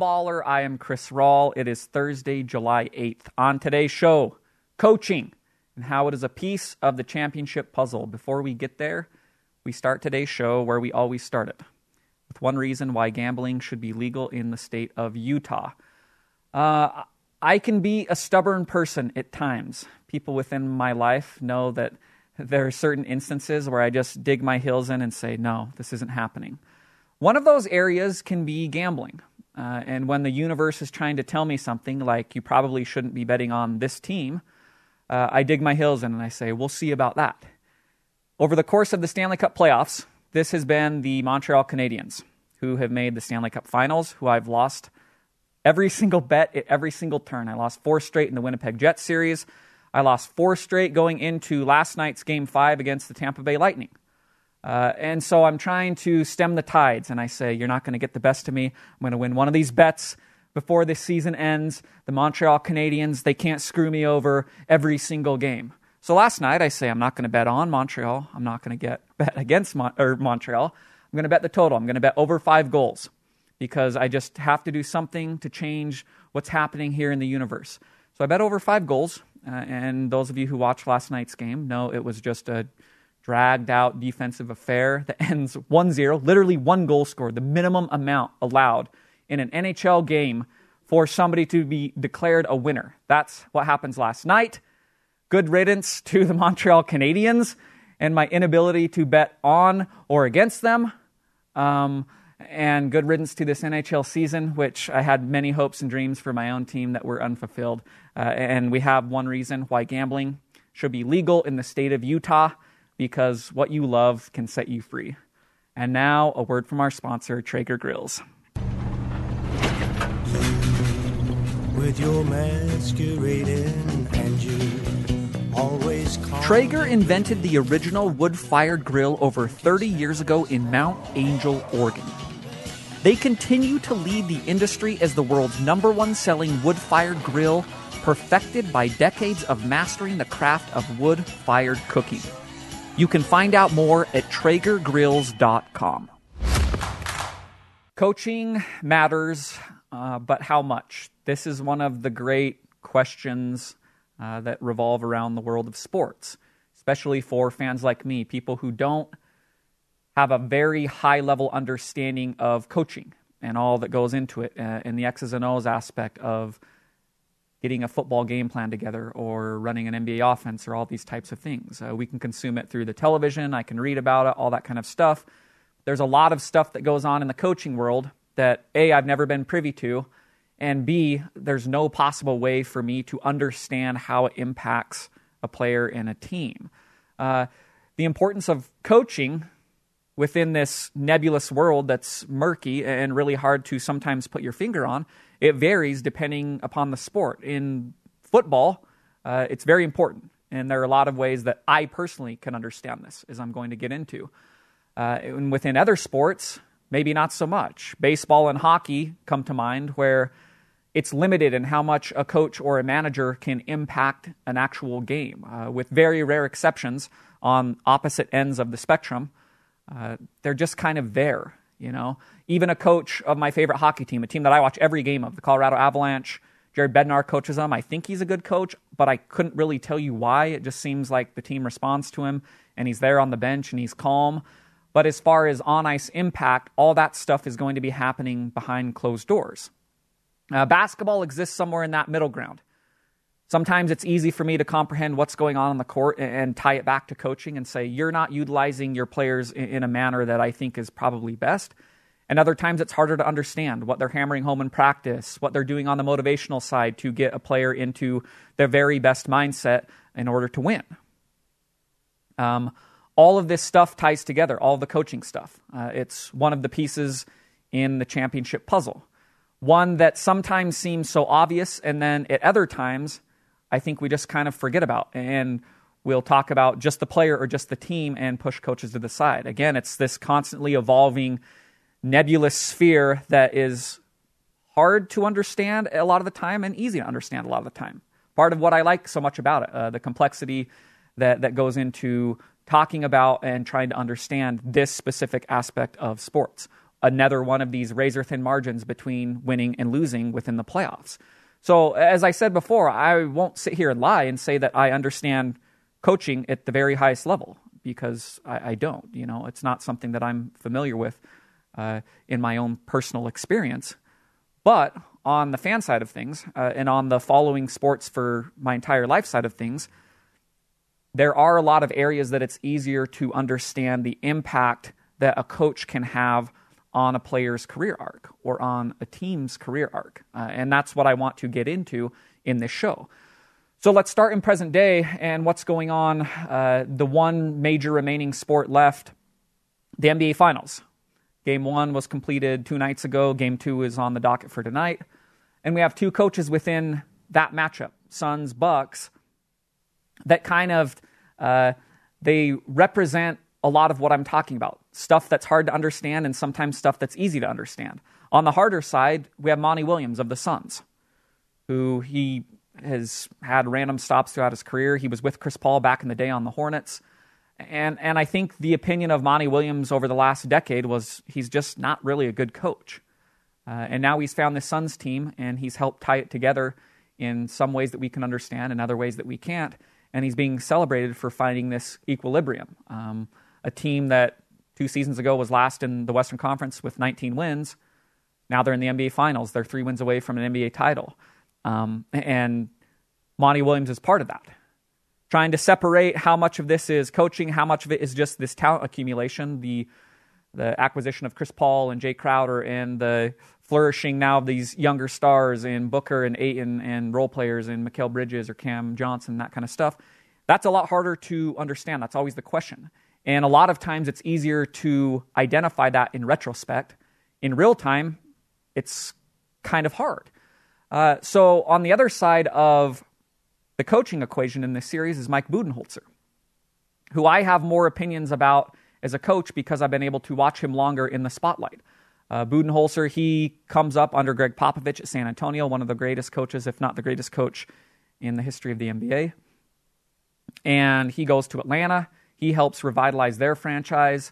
Baller. I am Chris Rawl. It is Thursday, July 8th. On today's show, coaching and how it is a piece of the championship puzzle. Before we get there, we start today's show where we always start it with one reason why gambling should be legal in the state of Utah. Uh, I can be a stubborn person at times. People within my life know that there are certain instances where I just dig my heels in and say, no, this isn't happening. One of those areas can be gambling. Uh, and when the universe is trying to tell me something like you probably shouldn't be betting on this team, uh, I dig my heels in and I say, we'll see about that. Over the course of the Stanley Cup playoffs, this has been the Montreal Canadiens who have made the Stanley Cup finals, who I've lost every single bet at every single turn. I lost four straight in the Winnipeg Jets series. I lost four straight going into last night's game five against the Tampa Bay Lightning. Uh, and so I'm trying to stem the tides, and I say, You're not going to get the best of me. I'm going to win one of these bets before this season ends. The Montreal Canadiens, they can't screw me over every single game. So last night I say, I'm not going to bet on Montreal. I'm not going to get bet against Mon- or Montreal. I'm going to bet the total. I'm going to bet over five goals because I just have to do something to change what's happening here in the universe. So I bet over five goals. Uh, and those of you who watched last night's game know it was just a dragged out defensive affair that ends 1 0, literally one goal scored, the minimum amount allowed in an NHL game for somebody to be declared a winner. That's what happens last night. Good riddance to the Montreal Canadiens and my inability to bet on or against them. Um, and good riddance to this NHL season, which I had many hopes and dreams for my own team that were unfulfilled. Uh, and we have one reason why gambling should be legal in the state of Utah because what you love can set you free. And now, a word from our sponsor, Traeger Grills. With your masquerading and you always Traeger invented the original wood fired grill over 30 years ago in Mount Angel, Oregon. They continue to lead the industry as the world's number one selling wood fired grill, perfected by decades of mastering the craft of wood fired cooking. You can find out more at TraegerGrills.com. Coaching matters, uh, but how much? This is one of the great questions uh, that revolve around the world of sports, especially for fans like me, people who don't have a very high level understanding of coaching and all that goes into it, uh, and the X's and O's aspect of getting a football game plan together or running an NBA offense or all these types of things. Uh, we can consume it through the television, I can read about it, all that kind of stuff. There's a lot of stuff that goes on in the coaching world that A, I've never been privy to, and B, there's no possible way for me to understand how it impacts a player and a team. Uh, the importance of coaching within this nebulous world that's murky and really hard to sometimes put your finger on it varies depending upon the sport. In football, uh, it's very important. And there are a lot of ways that I personally can understand this, as I'm going to get into. Uh, and within other sports, maybe not so much. Baseball and hockey come to mind where it's limited in how much a coach or a manager can impact an actual game. Uh, with very rare exceptions on opposite ends of the spectrum, uh, they're just kind of there. You know, even a coach of my favorite hockey team, a team that I watch every game of, the Colorado Avalanche. Jared Bednar coaches them. I think he's a good coach, but I couldn't really tell you why. It just seems like the team responds to him and he's there on the bench and he's calm. But as far as on ice impact, all that stuff is going to be happening behind closed doors. Uh, basketball exists somewhere in that middle ground. Sometimes it's easy for me to comprehend what's going on on the court and, and tie it back to coaching and say, you're not utilizing your players in, in a manner that I think is probably best. And other times it's harder to understand what they're hammering home in practice, what they're doing on the motivational side to get a player into their very best mindset in order to win. Um, all of this stuff ties together, all the coaching stuff. Uh, it's one of the pieces in the championship puzzle. One that sometimes seems so obvious, and then at other times, I think we just kind of forget about. And we'll talk about just the player or just the team and push coaches to the side. Again, it's this constantly evolving nebulous sphere that is hard to understand a lot of the time and easy to understand a lot of the time. Part of what I like so much about it, uh, the complexity that, that goes into talking about and trying to understand this specific aspect of sports. another one of these razor thin margins between winning and losing within the playoffs. So, as I said before, I won't sit here and lie and say that I understand coaching at the very highest level because I, I don't. You know, it's not something that I'm familiar with uh, in my own personal experience. But on the fan side of things uh, and on the following sports for my entire life side of things, there are a lot of areas that it's easier to understand the impact that a coach can have on a player's career arc or on a team's career arc. Uh, and that's what I want to get into in this show. So let's start in present day and what's going on. Uh, the one major remaining sport left, the NBA Finals. Game one was completed two nights ago. Game two is on the docket for tonight. And we have two coaches within that matchup, Suns, Bucks, that kind of uh, they represent a lot of what I'm talking about. Stuff that's hard to understand and sometimes stuff that's easy to understand. On the harder side, we have Monty Williams of the Suns, who he has had random stops throughout his career. He was with Chris Paul back in the day on the Hornets. And, and I think the opinion of Monty Williams over the last decade was he's just not really a good coach. Uh, and now he's found the Suns team and he's helped tie it together in some ways that we can understand and other ways that we can't. And he's being celebrated for finding this equilibrium. Um, a team that two seasons ago was last in the Western Conference with 19 wins. Now they're in the NBA Finals. They're three wins away from an NBA title. Um, and Monty Williams is part of that. Trying to separate how much of this is coaching, how much of it is just this talent accumulation, the the acquisition of Chris Paul and Jae Crowder, and the flourishing now of these younger stars in Booker and Ayton and role players in Mikal Bridges or Cam Johnson, that kind of stuff. That's a lot harder to understand. That's always the question. And a lot of times it's easier to identify that in retrospect. In real time, it's kind of hard. Uh, so, on the other side of the coaching equation in this series is Mike Budenholzer, who I have more opinions about as a coach because I've been able to watch him longer in the spotlight. Uh, Budenholzer, he comes up under Gregg Popovich at San Antonio, one of the greatest coaches, if not the greatest coach in the history of the NBA. And he goes to Atlanta. He helps revitalize their franchise.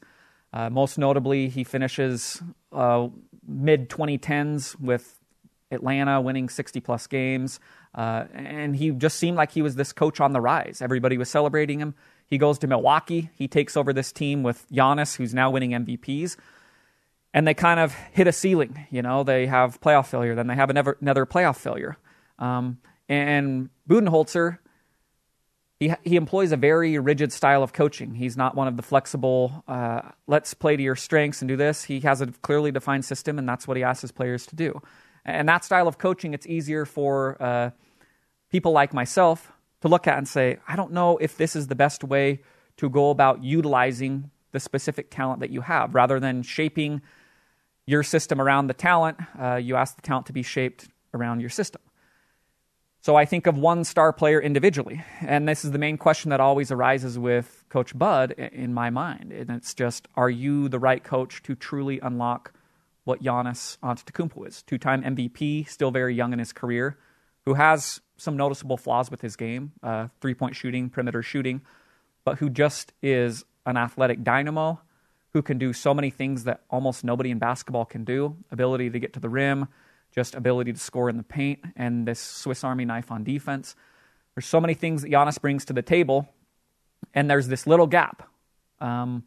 Uh, most notably, he finishes uh, mid 2010s with Atlanta, winning 60 plus games. Uh, and he just seemed like he was this coach on the rise. Everybody was celebrating him. He goes to Milwaukee. He takes over this team with Giannis, who's now winning MVPs. And they kind of hit a ceiling. You know, they have playoff failure, then they have another, another playoff failure. Um, and Budenholzer, he, he employs a very rigid style of coaching. He's not one of the flexible, uh, let's play to your strengths and do this. He has a clearly defined system, and that's what he asks his players to do. And that style of coaching, it's easier for uh, people like myself to look at and say, I don't know if this is the best way to go about utilizing the specific talent that you have. Rather than shaping your system around the talent, uh, you ask the talent to be shaped around your system. So I think of one star player individually. And this is the main question that always arises with Coach Bud in my mind. And it's just, are you the right coach to truly unlock what Giannis Antetokounmpo is. Two-time MVP, still very young in his career, who has some noticeable flaws with his game, uh, three-point shooting, perimeter shooting, but who just is an athletic dynamo who can do so many things that almost nobody in basketball can do. Ability to get to the rim, just ability to score in the paint, and this Swiss Army knife on defense. There's so many things that Giannis brings to the table, and there's this little gap. Um,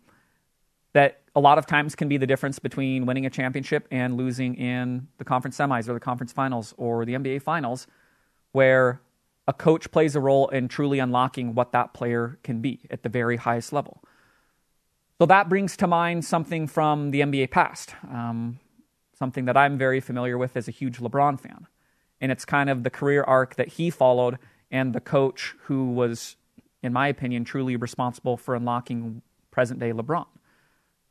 that a lot of times can be the difference between winning a championship and losing in the conference semis or the conference finals or the NBA finals, where a coach plays a role in truly unlocking what that player can be at the very highest level. So that brings to mind something from the NBA past, um, something that I'm very familiar with as a huge LeBron fan. And it's kind of the career arc that he followed and the coach who was, in my opinion, truly responsible for unlocking present day LeBron.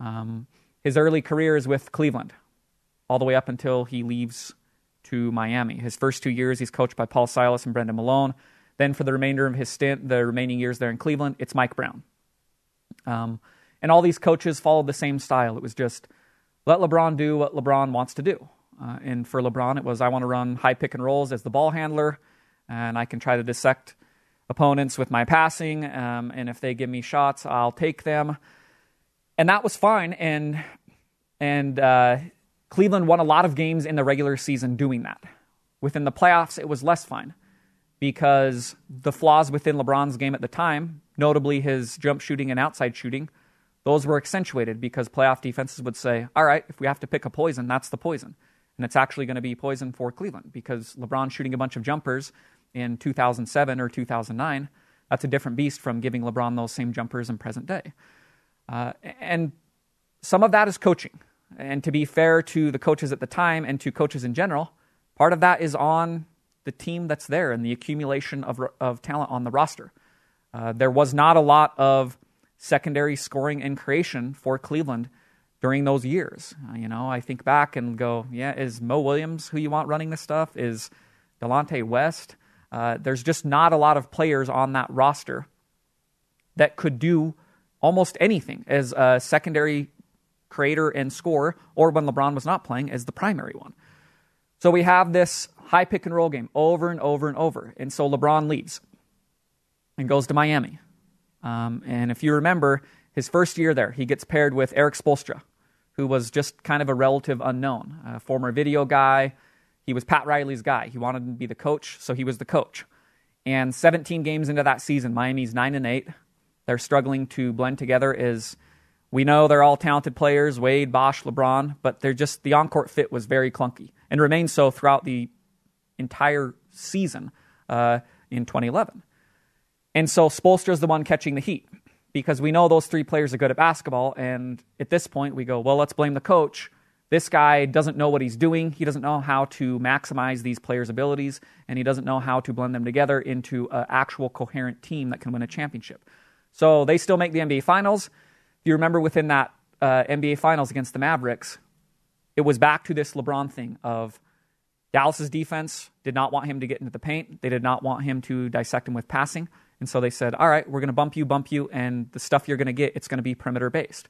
Um, his early career is with Cleveland, all the way up until he leaves to Miami. His first two years, he's coached by Paul Silas and Brendan Malone. Then, for the remainder of his stint, the remaining years there in Cleveland, it's Mike Brown. Um, and all these coaches followed the same style. It was just let LeBron do what LeBron wants to do. Uh, and for LeBron, it was I want to run high pick and rolls as the ball handler, and I can try to dissect opponents with my passing. Um, and if they give me shots, I'll take them and that was fine. And And uh, Cleveland won a lot of games in the regular season doing that. Within the playoffs, it was less fine because the flaws within LeBron's game at the time, notably his jump shooting and outside shooting, those were accentuated because playoff defenses would say, all right, if we have to pick a poison, that's the poison. And it's actually going to be poison for Cleveland because LeBron shooting a bunch of jumpers in 2007 or 2009, that's a different beast from giving LeBron those same jumpers in present day. Uh, and some of that is coaching. And to be fair to the coaches at the time and to coaches in general, part of that is on the team that's there and the accumulation of, of talent on the roster. Uh, there was not a lot of secondary scoring and creation for Cleveland during those years. Uh, you know, I think back and go, yeah, is Mo Williams who you want running this stuff? Is Delonte West? Uh, there's just not a lot of players on that roster that could do almost anything as a secondary creator and scorer, or when LeBron was not playing, as the primary one. So we have this high pick and roll game over and over and over. And so LeBron leaves and goes to Miami. Um, and if you remember, his first year there, he gets paired with Erik Spoelstra, who was just kind of a relative unknown, a former video guy. He was Pat Riley's guy. He wanted to be the coach, so he was the coach. And 17 games into that season, Miami's 9 and 8. They're struggling to blend together is we know they're all talented players, Wade, Bosh, LeBron, but they're just the on-court fit was very clunky and remained so throughout the entire season uh, in 2011. And so Spoelstra is the one catching the heat because we know those three players are good at basketball. And at this point, we go, well, let's blame the coach. This guy doesn't know what he's doing. He doesn't know how to maximize these players' abilities, and he doesn't know how to blend them together into an actual coherent team that can win a championship. So they still make the NBA Finals. If you remember within that uh, NBA Finals against the Mavericks, it was back to this LeBron thing of Dallas's defense did not want him to get into the paint. They did not want him to dissect him with passing. And so they said, all right, we're going to bump you, bump you, and the stuff you're going to get, it's going to be perimeter based.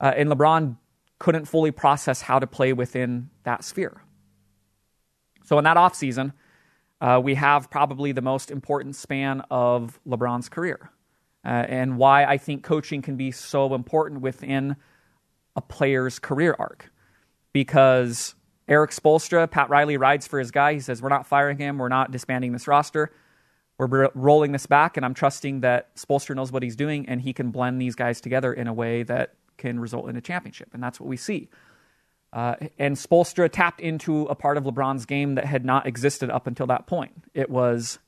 Uh, and LeBron couldn't fully process how to play within that sphere. So in that offseason, uh, we have probably the most important span of LeBron's career. Uh, and why I think coaching can be so important within a player's career arc. Because Erik Spoelstra, Pat Riley rides for his guy. He says, We're not firing him. We're not disbanding this roster we're rolling this back, and I'm trusting that Spoelstra knows what he's doing, and he can blend these guys together in a way that can result in a championship, and that's what we see. Uh, and Spoelstra tapped into a part of LeBron's game that had not existed up until that point. It was,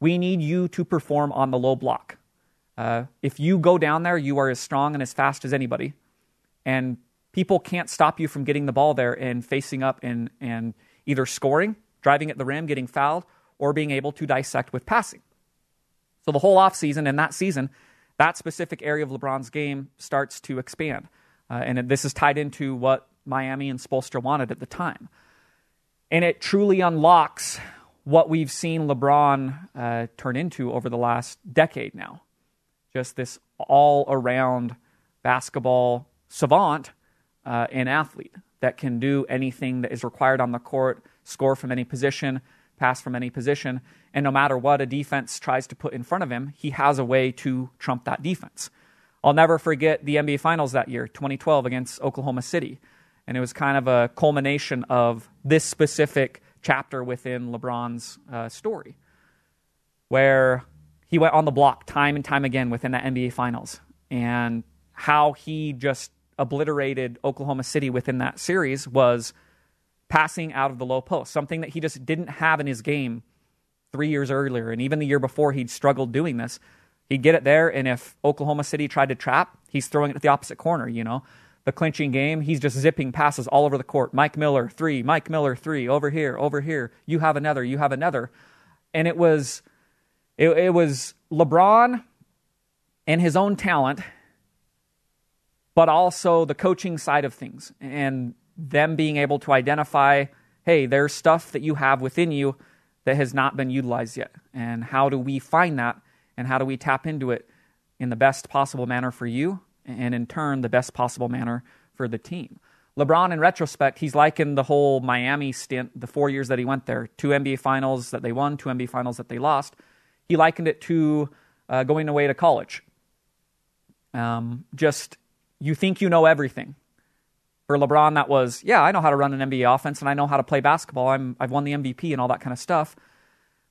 we need you to perform on the low block. Uh, if you go down there, you are as strong and as fast as anybody, and people can't stop you from getting the ball there and facing up and, and either scoring, driving at the rim, getting fouled, or being able to dissect with passing. So the whole offseason and that season, that specific area of LeBron's game starts to expand. Uh, and this is tied into what Miami and Spoelstra wanted at the time. And it truly unlocks what we've seen LeBron uh, turn into over the last decade now. Just this all around basketball savant uh, and athlete that can do anything that is required on the court, score from any position, pass from any position. And no matter what a defense tries to put in front of him, he has a way to trump that defense. I'll never forget the NBA Finals that year, 2012, against Oklahoma City. And it was kind of a culmination of this specific chapter within LeBron's uh, story, where he went on the block time and time again within that NBA Finals, and how he just obliterated Oklahoma City within that series was passing out of the low post, something that he just didn't have in his game three years earlier. And even the year before, he'd struggled doing this. He'd get it there, and if Oklahoma City tried to trap, he's throwing it at the opposite corner, you know? The clinching game, he's just zipping passes all over the court. Mike Miller, three. Mike Miller, three. Over here, over here. You have another, you have another. And it was, it, it was LeBron and his own talent, but also the coaching side of things. And them being able to identify hey, there's stuff that you have within you that has not been utilized yet. And how do we find that? And how do we tap into it in the best possible manner for you? And in turn, the best possible manner for the team. LeBron, in retrospect, he's likened the whole Miami stint, the four years that he went there, two NBA finals that they won, two NBA finals that they lost. He likened it to uh, going away to college. Um, just, you think you know everything For LeBron, that was, yeah, I know how to run an NBA offense and I know how to play basketball. I'm, I've won the MVP and all that kind of stuff.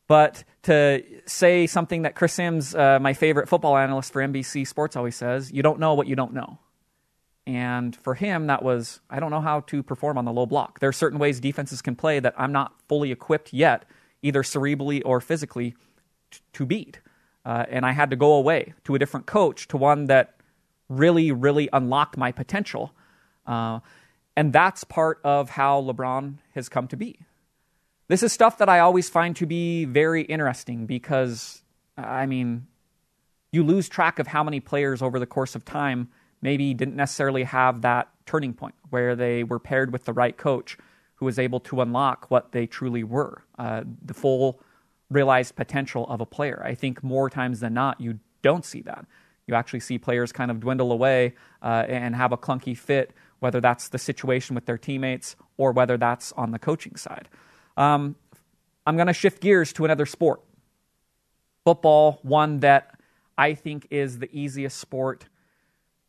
But to say something that Chris Sims, uh, my favorite football analyst for NBC Sports, always says, you don't know what you don't know. And for him, that was, I don't know how to perform on the low block. There are certain ways defenses can play that I'm not fully equipped yet, either cerebrally or physically, to beat. Uh, and I had to go away to a different coach, to one that really, really unlocked my potential. Uh, and that's part of how LeBron has come to be. This is stuff that I always find to be very interesting because, I mean, you lose track of how many players over the course of time maybe didn't necessarily have that turning point where they were paired with the right coach who was able to unlock what they truly were, uh, the full realized potential of a player. I think more times than not, you don't see that. You actually see players kind of dwindle away uh, and have a clunky fit, whether that's the situation with their teammates or whether that's on the coaching side. Um, I'm going to shift gears to another sport. Football, one that I think is the easiest sport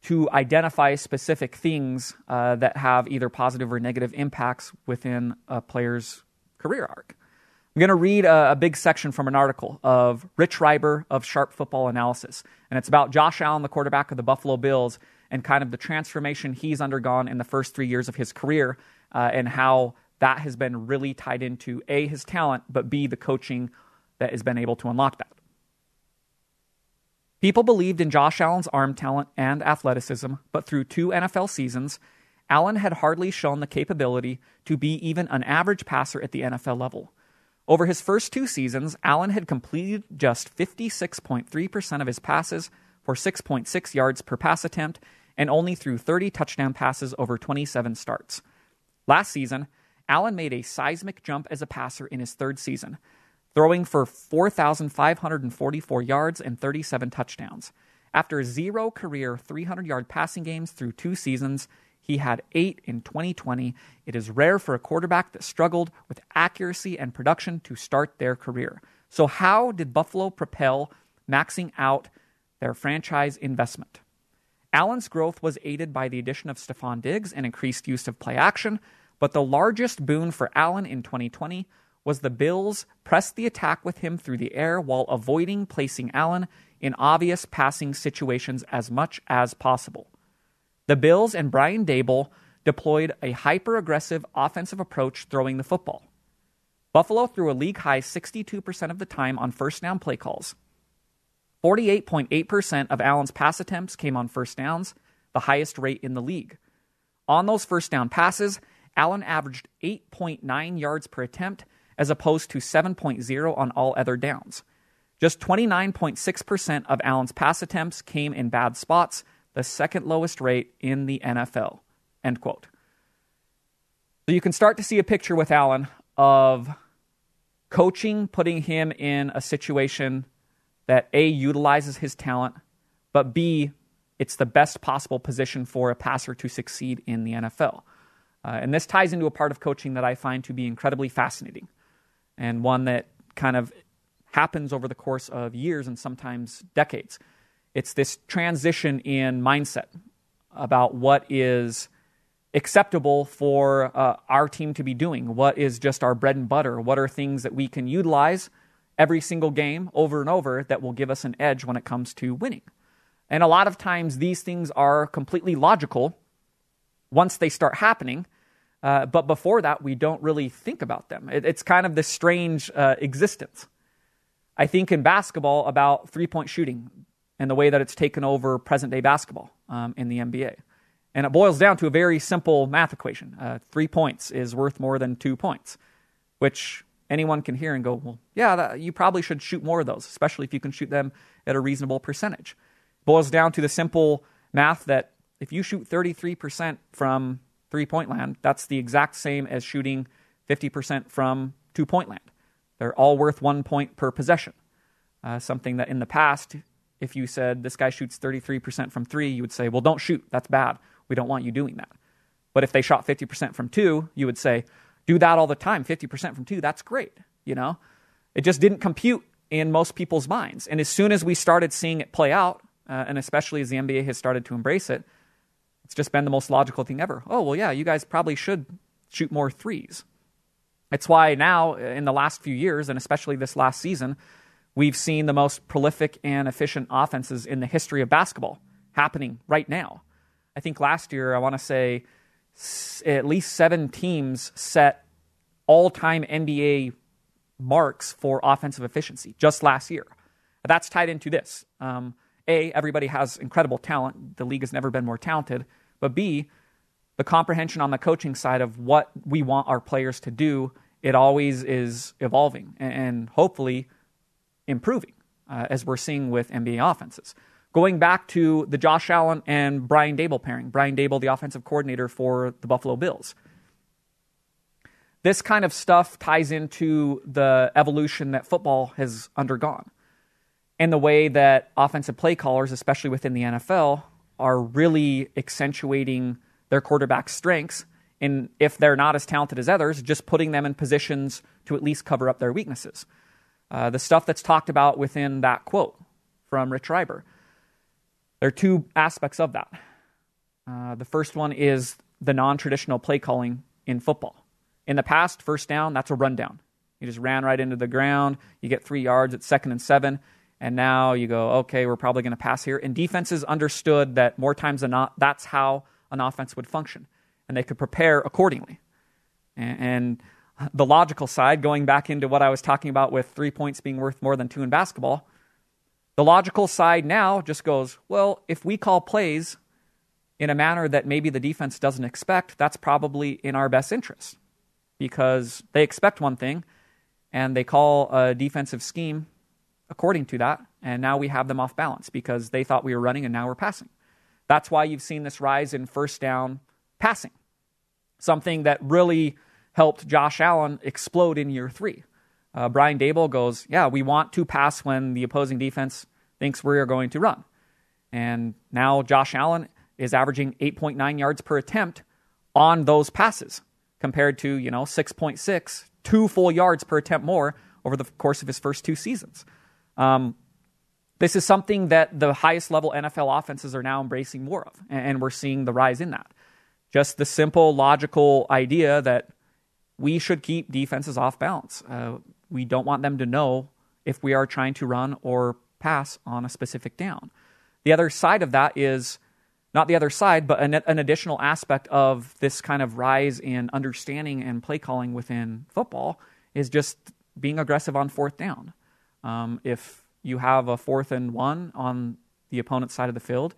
to identify specific things uh, that have either positive or negative impacts within a player's career arc. I'm going to read a, a, big section from an article of Rich Hribar of Sharp Football Analysis, and it's about Josh Allen, the quarterback of the Buffalo Bills, and kind of the transformation he's undergone in the first three years of his career, uh, and how that has been really tied into A, his talent, but B, the coaching that has been able to unlock that. People believed in Josh Allen's arm talent and athleticism, but through two NFL seasons, Allen had hardly shown the capability to be even an average passer at the NFL level. Over his first two seasons, Allen had completed just 56.3% of his passes for 6.6 yards per pass attempt and only threw 30 touchdown passes over 27 starts. Last season, Allen made a seismic jump as a passer in his third season, throwing for 4,544 yards and 37 touchdowns. After zero career 300 yard passing games through two seasons, he had eight in 2020. It is rare for a quarterback that struggled with accuracy and production to start their career. So, how did Buffalo propel maxing out their franchise investment? Allen's growth was aided by the addition of Stefon Diggs and increased use of play action, but the largest boon for Allen in 2020 was the Bills pressed the attack with him through the air while avoiding placing Allen in obvious passing situations as much as possible. The Bills and Brian Daboll deployed a hyper aggressive offensive approach throwing the football. Buffalo threw a league high 62% of the time on first down play calls. 48.8% of Allen's pass attempts came on first downs, the highest rate in the league. On those first down passes, Allen averaged 8.9 yards per attempt as opposed to 7.0 on all other downs. Just 29.6% of Allen's pass attempts came in bad spots, the second lowest rate in the NFL. End quote. So you can start to see a picture with Allen of coaching putting him in a situation that A utilizes his talent, but B it's the best possible position for a passer to succeed in the NFL. Uh, and this ties into a part of coaching that I find to be incredibly fascinating and one that kind of happens over the course of years and sometimes decades. It's this transition in mindset about what is acceptable for uh, our team to be doing, what is just our bread and butter, what are things that we can utilize every single game over and over that will give us an edge when it comes to winning. And a lot of times these things are completely logical once they start happening. Uh, but before that, we don't really think about them. It, it's kind of this strange uh, existence. I think in basketball about three point shooting and the way that it's taken over present day basketball um, in the NBA. And it boils down to a very simple math equation uh, three points is worth more than two points, which anyone can hear and go, well, yeah, that, you probably should shoot more of those, especially if you can shoot them at a reasonable percentage. Boils down to the simple math that if you shoot 33% from three point land, that's the exact same as shooting 50% from two point land. They're all worth one point per possession. Uh, something that in the past, if you said this guy shoots 33% from three, you would say, well, don't shoot. That's bad. We don't want you doing that. But if they shot 50% from two, you would say, do that all the time. 50% from two, that's great. You know, it just didn't compute in most people's minds. And as soon as we started seeing it play out, uh, and especially as the NBA has started to embrace it, It's just been the most logical thing ever. Oh, well, yeah, you guys probably should shoot more threes. It's why now, in the last few years, and especially this last season, we've seen the most prolific and efficient offenses in the history of basketball happening right now. I think last year, I want to say at least seven teams set all time NBA marks for offensive efficiency just last year. That's tied into this. Um, a, everybody has incredible talent. The league has never been more talented. But B, the comprehension on the coaching side of what we want our players to do, it always is evolving and hopefully improving, uh, as we're seeing with NBA offenses. Going back to the Josh Allen and Brian Daboll pairing, Brian Daboll, the offensive coordinator for the Buffalo Bills. This kind of stuff ties into the evolution that football has undergone and the way that offensive play callers, especially within the NFL, are really accentuating their quarterback strengths. And if they're not as talented as others, just putting them in positions to at least cover up their weaknesses. Uh, the stuff that's talked about within that quote from Rich Hribar. There are two aspects of that. Uh, the first one is the non traditional play calling in football. In the past, first down, that's a rundown. You just ran right into the ground, you get three yards, at second and seven and now you go, okay, we're probably going to pass here. And defenses understood that more times than not, that's how an offense would function, and they could prepare accordingly. And, the logical side, going back into what I was talking about with three points being worth more than two in basketball, the logical side now just goes, well, if we call plays in a manner that maybe the defense doesn't expect, that's probably in our best interest because they expect one thing and they call a defensive scheme according to that, and now we have them off balance because they thought we were running and now we're passing. That's why you've seen this rise in first down passing, something that really helped Josh Allen explode in year three. Uh, Brian Daboll goes, Yeah, we want to pass when the opposing defense thinks we are going to run. And now Josh Allen is averaging 8.9 yards per attempt on those passes compared to, you know, 6.6, two full yards per attempt more over the course of his first two seasons. Um, this is something that the highest level NFL offenses are now embracing more of, and we're seeing the rise in that. Just the simple, logical idea that we should keep defenses off balance. Uh, we don't want them to know if we are trying to run or pass on a specific down. The other side of that is not the other side, but an, an, additional aspect of this kind of rise in understanding and play calling within football is just being aggressive on fourth down. Um, if you have a fourth and one on the opponent's side of the field,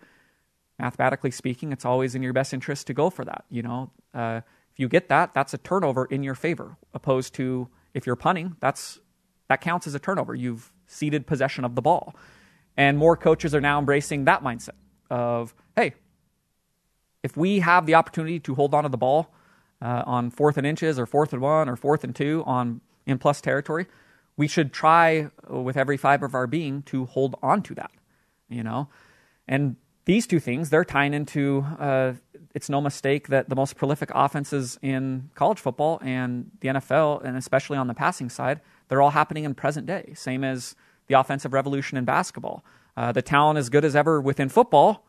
mathematically speaking, it's always in your best interest to go for that. You know, uh, if you get that, that's a turnover in your favor. Opposed to if you're punting, that's that counts as a turnover. You've ceded possession of the ball, and more coaches are now embracing that mindset of, hey, if we have the opportunity to hold on to the ball uh, on fourth and inches or fourth and one or fourth and two on in plus territory, we should try with every fiber of our being to hold on to that, you know? And these two things, they're tying into uh, it's no mistake that the most prolific offenses in college football and the NFL, and especially on the passing side, they're all happening in present day, same as the offensive revolution in basketball. Uh, the talent is good as ever within football,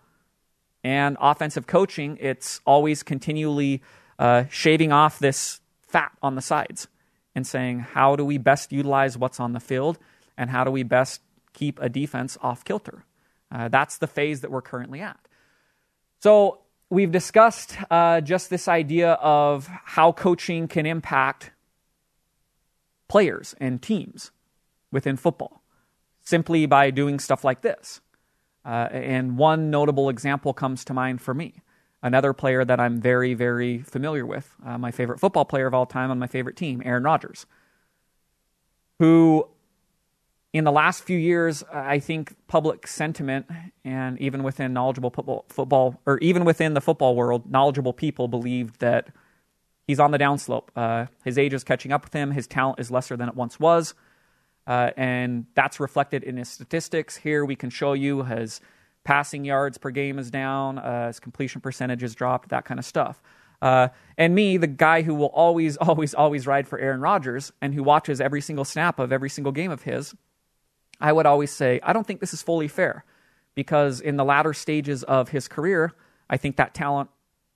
and offensive coaching, it's always continually uh, shaving off this fat on the sides and saying, how do we best utilize what's on the field and how do we best keep a defense off kilter? Uh, that's the phase that we're currently at. So, we've discussed uh, just this idea of how coaching can impact players and teams within football simply by doing stuff like this. Uh, and one notable example comes to mind for me another player that I'm very, very familiar with, uh, my favorite football player of all time on my favorite team, Aaron Rodgers, who in the last few years, I think public sentiment and even within knowledgeable football, football or even within the football world, knowledgeable people believed that he's on the downslope. Uh, his age is catching up with him. His talent is lesser than it once was. Uh, and that's reflected in his statistics. Here we can show you his passing yards per game is down, uh, his completion percentage is dropped, that kind of stuff. Uh, and me, the guy who will always, always, always ride for Aaron Rodgers and who watches every single snap of every single game of his, I would always say, I don't think this is fully fair because in the latter stages of his career, I think that talent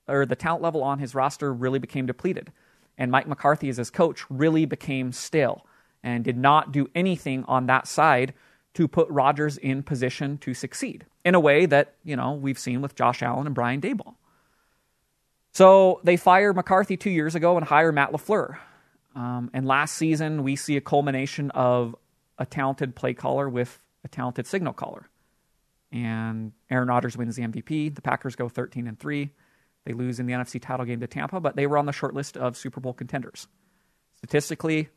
or the talent level on his roster really became depleted. And Mike McCarthy, as his coach, really became stale and did not do anything on that side to put Rodgers in position to succeed in a way that, you know, we've seen with Josh Allen and Brian Daboll. So they fired McCarthy two years ago and hired Matt LaFleur. Um, and last season, we see a culmination of a talented play caller with a talented signal caller. And Aaron Rodgers wins the MVP. The Packers go 13 and 3. They lose in the NFC title game to Tampa, but they were on the short list of Super Bowl contenders. Statistically,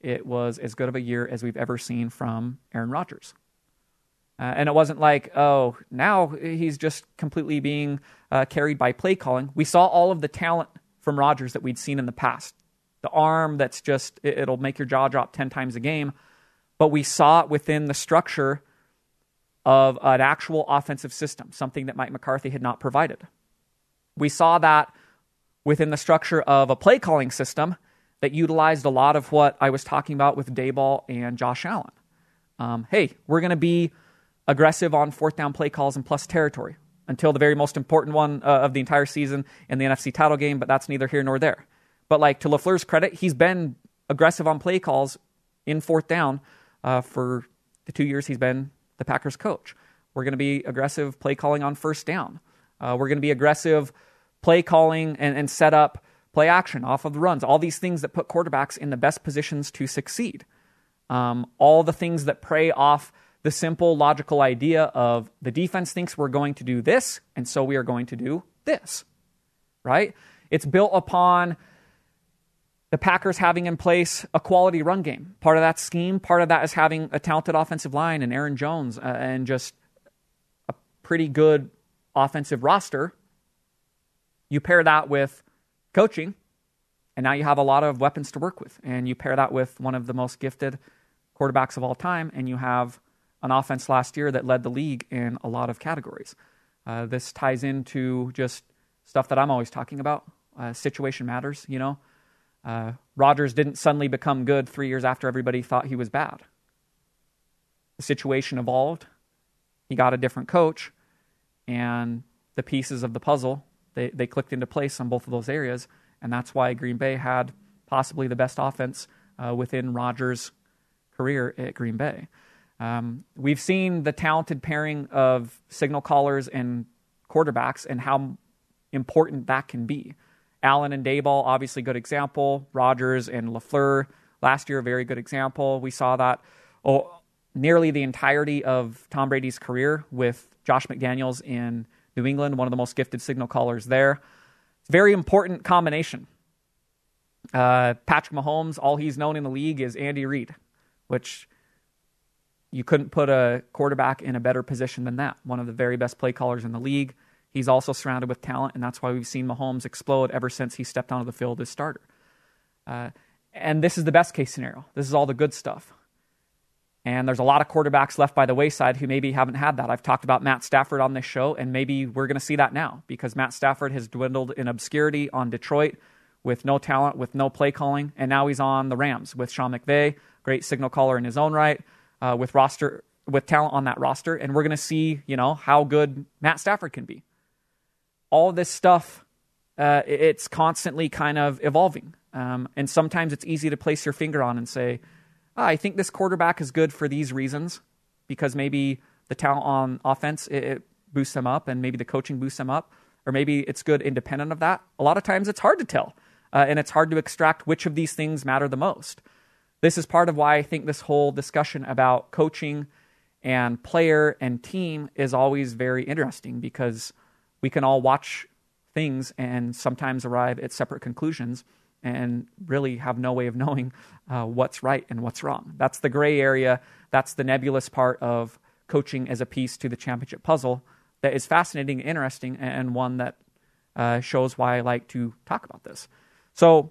it was as good of a year as we've ever seen from Aaron Rodgers. Uh, and it wasn't like, oh, now he's just completely being uh, carried by play calling. We saw all of the talent from Rodgers that we'd seen in the past. The arm that's just, it'll make your jaw drop 10 times a game. But we saw it within the structure of an actual offensive system, something that Mike McCarthy had not provided. We saw that within the structure of a play calling system that utilized a lot of what I was talking about with Daboll and Josh Allen. Um, hey, we're going to be aggressive on fourth down play calls and plus territory until the very most important one uh, of the entire season in the NFC title game, but that's neither here nor there. But like to LaFleur's credit, he's been aggressive on play calls in fourth down uh, for the two years he's been the Packers coach. We're going to be aggressive play calling on first down. Uh, we're going to be aggressive play calling and, and set up play action off of the runs. All these things that put quarterbacks in the best positions to succeed. Um, all the things that prey off the simple logical idea of the defense thinks we're going to do this, and so we are going to do this, right? It's built upon the Packers having in place a quality run game. Part of that scheme, part of that is having a talented offensive line and Aaron Jones uh, and just a pretty good offensive roster. You pair that with coaching, and now you have a lot of weapons to work with. And you pair that with one of the most gifted quarterbacks of all time, and you have an offense last year that led the league in a lot of categories. Uh, this ties into just stuff that I'm always talking about. Uh, situation matters, you know. Uh, Rodgers didn't suddenly become good three years after everybody thought he was bad. The situation evolved. He got a different coach, and the pieces of the puzzle they, they clicked into place on both of those areas, and that's why Green Bay had possibly the best offense uh, within Rodgers' career at Green Bay. Um, we've seen the talented pairing of signal callers and quarterbacks and how important that can be. Allen and Daboll, obviously good example. Rodgers and LaFleur last year, very good example. We saw that oh, nearly the entirety of Tom Brady's career with Josh McDaniels in New England, one of the most gifted signal callers there. Very important combination. Uh, Patrick Mahomes, all he's known in the league is Andy Reid, which you couldn't put a quarterback in a better position than that. One of the very best play callers in the league. He's also surrounded with talent, and that's why we've seen Mahomes explode ever since he stepped onto the field as starter. Uh, and this is the best case scenario. This is all the good stuff. And there's a lot of quarterbacks left by the wayside who maybe haven't had that. I've talked about Matt Stafford on this show, and maybe we're going to see that now because Matt Stafford has dwindled in obscurity on Detroit with no talent, with no play calling, and now he's on the Rams with Sean McVay, great signal caller in his own right, uh, with roster with talent on that roster, and we're going to see you know how good Matt Stafford can be all this stuff, uh, it's constantly kind of evolving. Um, and sometimes it's easy to place your finger on and say, oh, I think this quarterback is good for these reasons because maybe the talent on offense it, it boosts them up and maybe the coaching boosts them up, or maybe it's good independent of that. A lot of times it's hard to tell, uh, and it's hard to extract which of these things matter the most. This is part of why I think this whole discussion about coaching and player and team is always very interesting because – we can all watch things and sometimes arrive at separate conclusions and really have no way of knowing uh, what's right and what's wrong. That's the gray area. That's the nebulous part of coaching as a piece to the championship puzzle that is fascinating, interesting, and one that uh, shows why I like to talk about this. So,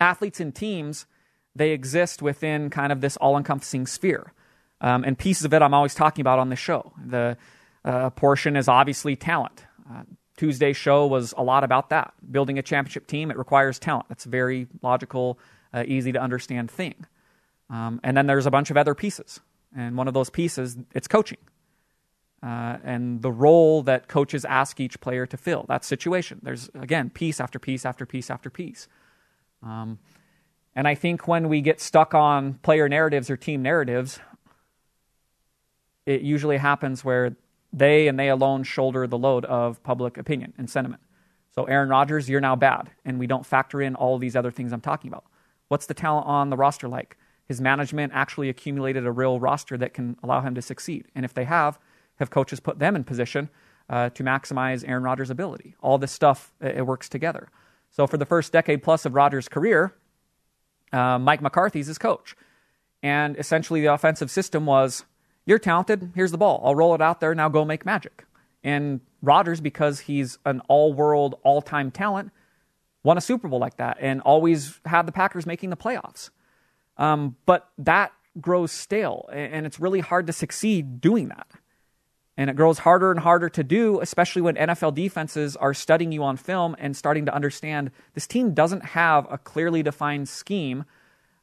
athletes and teams, they exist within kind of this all encompassing sphere. Um, and pieces of it I'm always talking about on the show. The uh, portion is obviously talent. Uh, Tuesday's show was a lot about that. Building a championship team, it requires talent. That's a very logical, uh, easy to understand thing. Um, and then there's a bunch of other pieces. And one of those pieces, it's coaching. uh, and the role that coaches ask each player to fill, that situation. There's, again, piece after piece after piece after piece. Um, and I think when we get stuck on player narratives or team narratives, it usually happens where they and they alone shoulder the load of public opinion and sentiment. So, Aaron Rodgers, you're now bad, and we don't factor in all these other things I'm talking about. What's the talent on the roster like? His management actually accumulated a real roster that can allow him to succeed. And if they have, have coaches put them in position uh, to maximize Aaron Rodgers' ability? All this stuff, it works together. So, for the first decade plus of Rodgers' career, uh, Mike McCarthy's his coach. And essentially, the offensive system was you're talented, here's the ball. I'll roll it out there, now go make magic. And Rodgers, because he's an all world, all time talent, won a Super Bowl like that and always had the Packers making the playoffs. Um, but that grows stale, and it's really hard to succeed doing that. And it grows harder and harder to do, especially when NFL defenses are studying you on film and starting to understand this team doesn't have a clearly defined scheme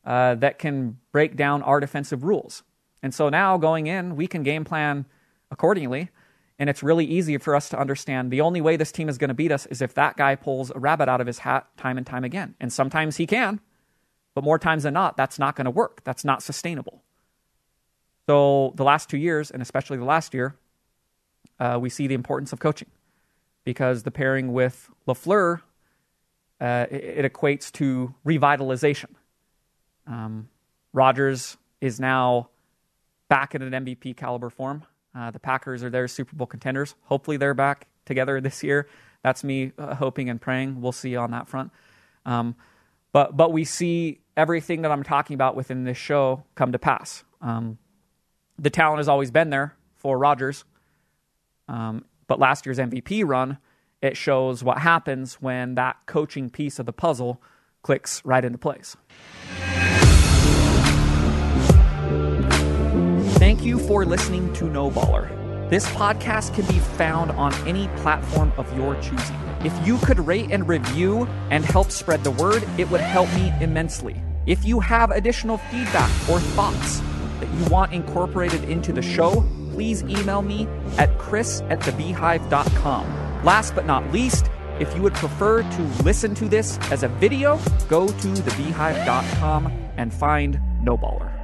uh, that can break down our defensive rules. And so now going in, we can game plan accordingly. And it's really easy for us to understand the only way this team is going to beat us is if that guy pulls a rabbit out of his hat time and time again. And sometimes he can, but more times than not, that's not going to work. That's not sustainable. So the last two years, and especially the last year, uh, we see the importance of coaching because the pairing with LaFleur, uh, it, it, equates to revitalization. Um, Rodgers is now back in an MVP caliber form. Uh, the Packers are their Super Bowl contenders. Hopefully, they're back together this year. That's me uh, hoping and praying. We'll see on that front. Um, but but we see everything that I'm talking about within this show come to pass. Um, the talent has always been there for Rodgers. Um, but last year's MVP run, it shows what happens when that coaching piece of the puzzle clicks right into place. Thank you for listening to No Baller. This podcast can be found on any platform of your choosing. If you could rate and review and help spread the word, it would help me immensely. If you have additional feedback or thoughts that you want incorporated into the show, please email me at chris at thebeehive.com. Last but not least, if you would prefer to listen to this as a video, go to thebeehive.com and find No Baller.